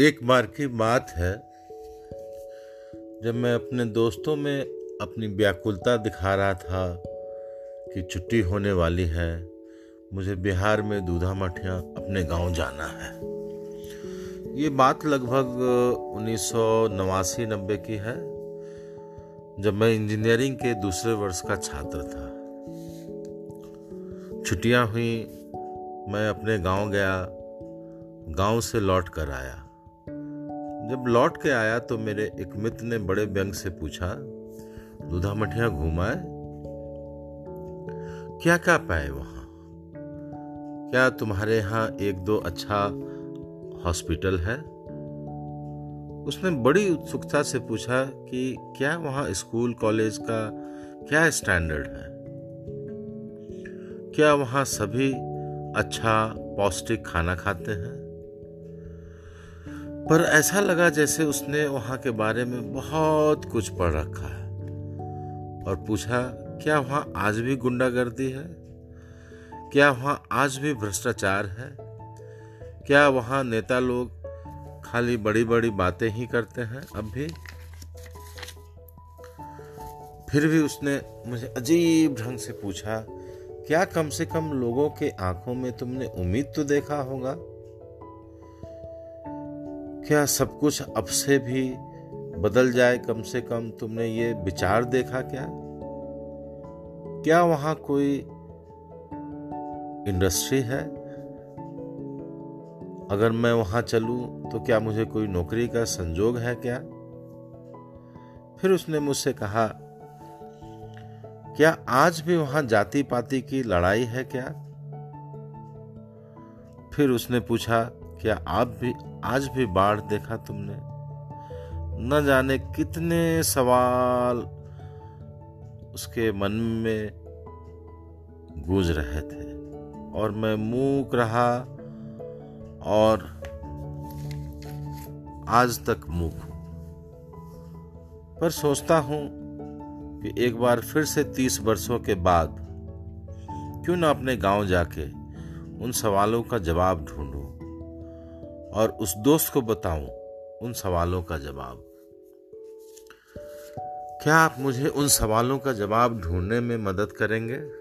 एक बार की बात है, जब मैं अपने दोस्तों में अपनी व्याकुलता दिखा रहा था कि छुट्टी होने वाली है, मुझे बिहार में दूधा मठिया अपने गाँव जाना है। ये बात लगभग उन्नीस सौ नवासी नब्बे की है, जब मैं इंजीनियरिंग के दूसरे वर्ष का छात्र था। छुट्टियाँ हुई, मैं अपने गाँव गया, गाँव से लौट कर आया। जब लौट के आया तो मेरे एक मित्र ने बड़े व्यंग से पूछा दूधा मठिया घुमाए क्या क्या पाए वहाँ? क्या तुम्हारे यहाँ एक दो अच्छा हॉस्पिटल है? उसने बड़ी उत्सुकता से पूछा कि क्या वहाँ स्कूल, कॉलेज का क्या स्टैंडर्ड है? क्या वहाँ सभी अच्छा पौष्टिक खाना खाते हैं? पर ऐसा लगा जैसे उसने वहाँ के बारे में बहुत कुछ पढ़ रखा है। और पूछा, क्या वहाँ आज भी गुंडागर्दी है? क्या वहाँ आज भी भ्रष्टाचार है? क्या वहाँ नेता लोग खाली बड़ी बड़ी बातें ही करते हैं अब भी? फिर भी उसने मुझे अजीब ढंग से पूछा, क्या कम से कम लोगों के आँखों में तुमने उम्मीद तो देखा होगा? क्या सब कुछ अब से भी बदल जाए कम से कम? तुमने ये विचार देखा क्या? क्या वहाँ कोई इंडस्ट्री है? अगर मैं वहाँ चलूँ तो क्या मुझे कोई नौकरी का संजोग है क्या? फिर उसने मुझसे कहा, क्या आज भी वहाँ जाति पाति की लड़ाई है क्या? फिर उसने पूछा क्या आप भी, आज भी बाढ़ देखा तुमने? न जाने कितने सवाल उसके मन में गूंज रहे थे। और मैं मूक रहा और आज तक मूक हूँ। पर सोचता हूँ कि एक बार फिर से तीस वर्षों के बाद क्यों ना अपने गाँव जाके उन सवालों का जवाब ढूंढूं। और उस दोस्त को बताऊँ उन सवालों का जवाब। क्या आप मुझे उन सवालों का जवाब ढूँढने में मदद करेंगे?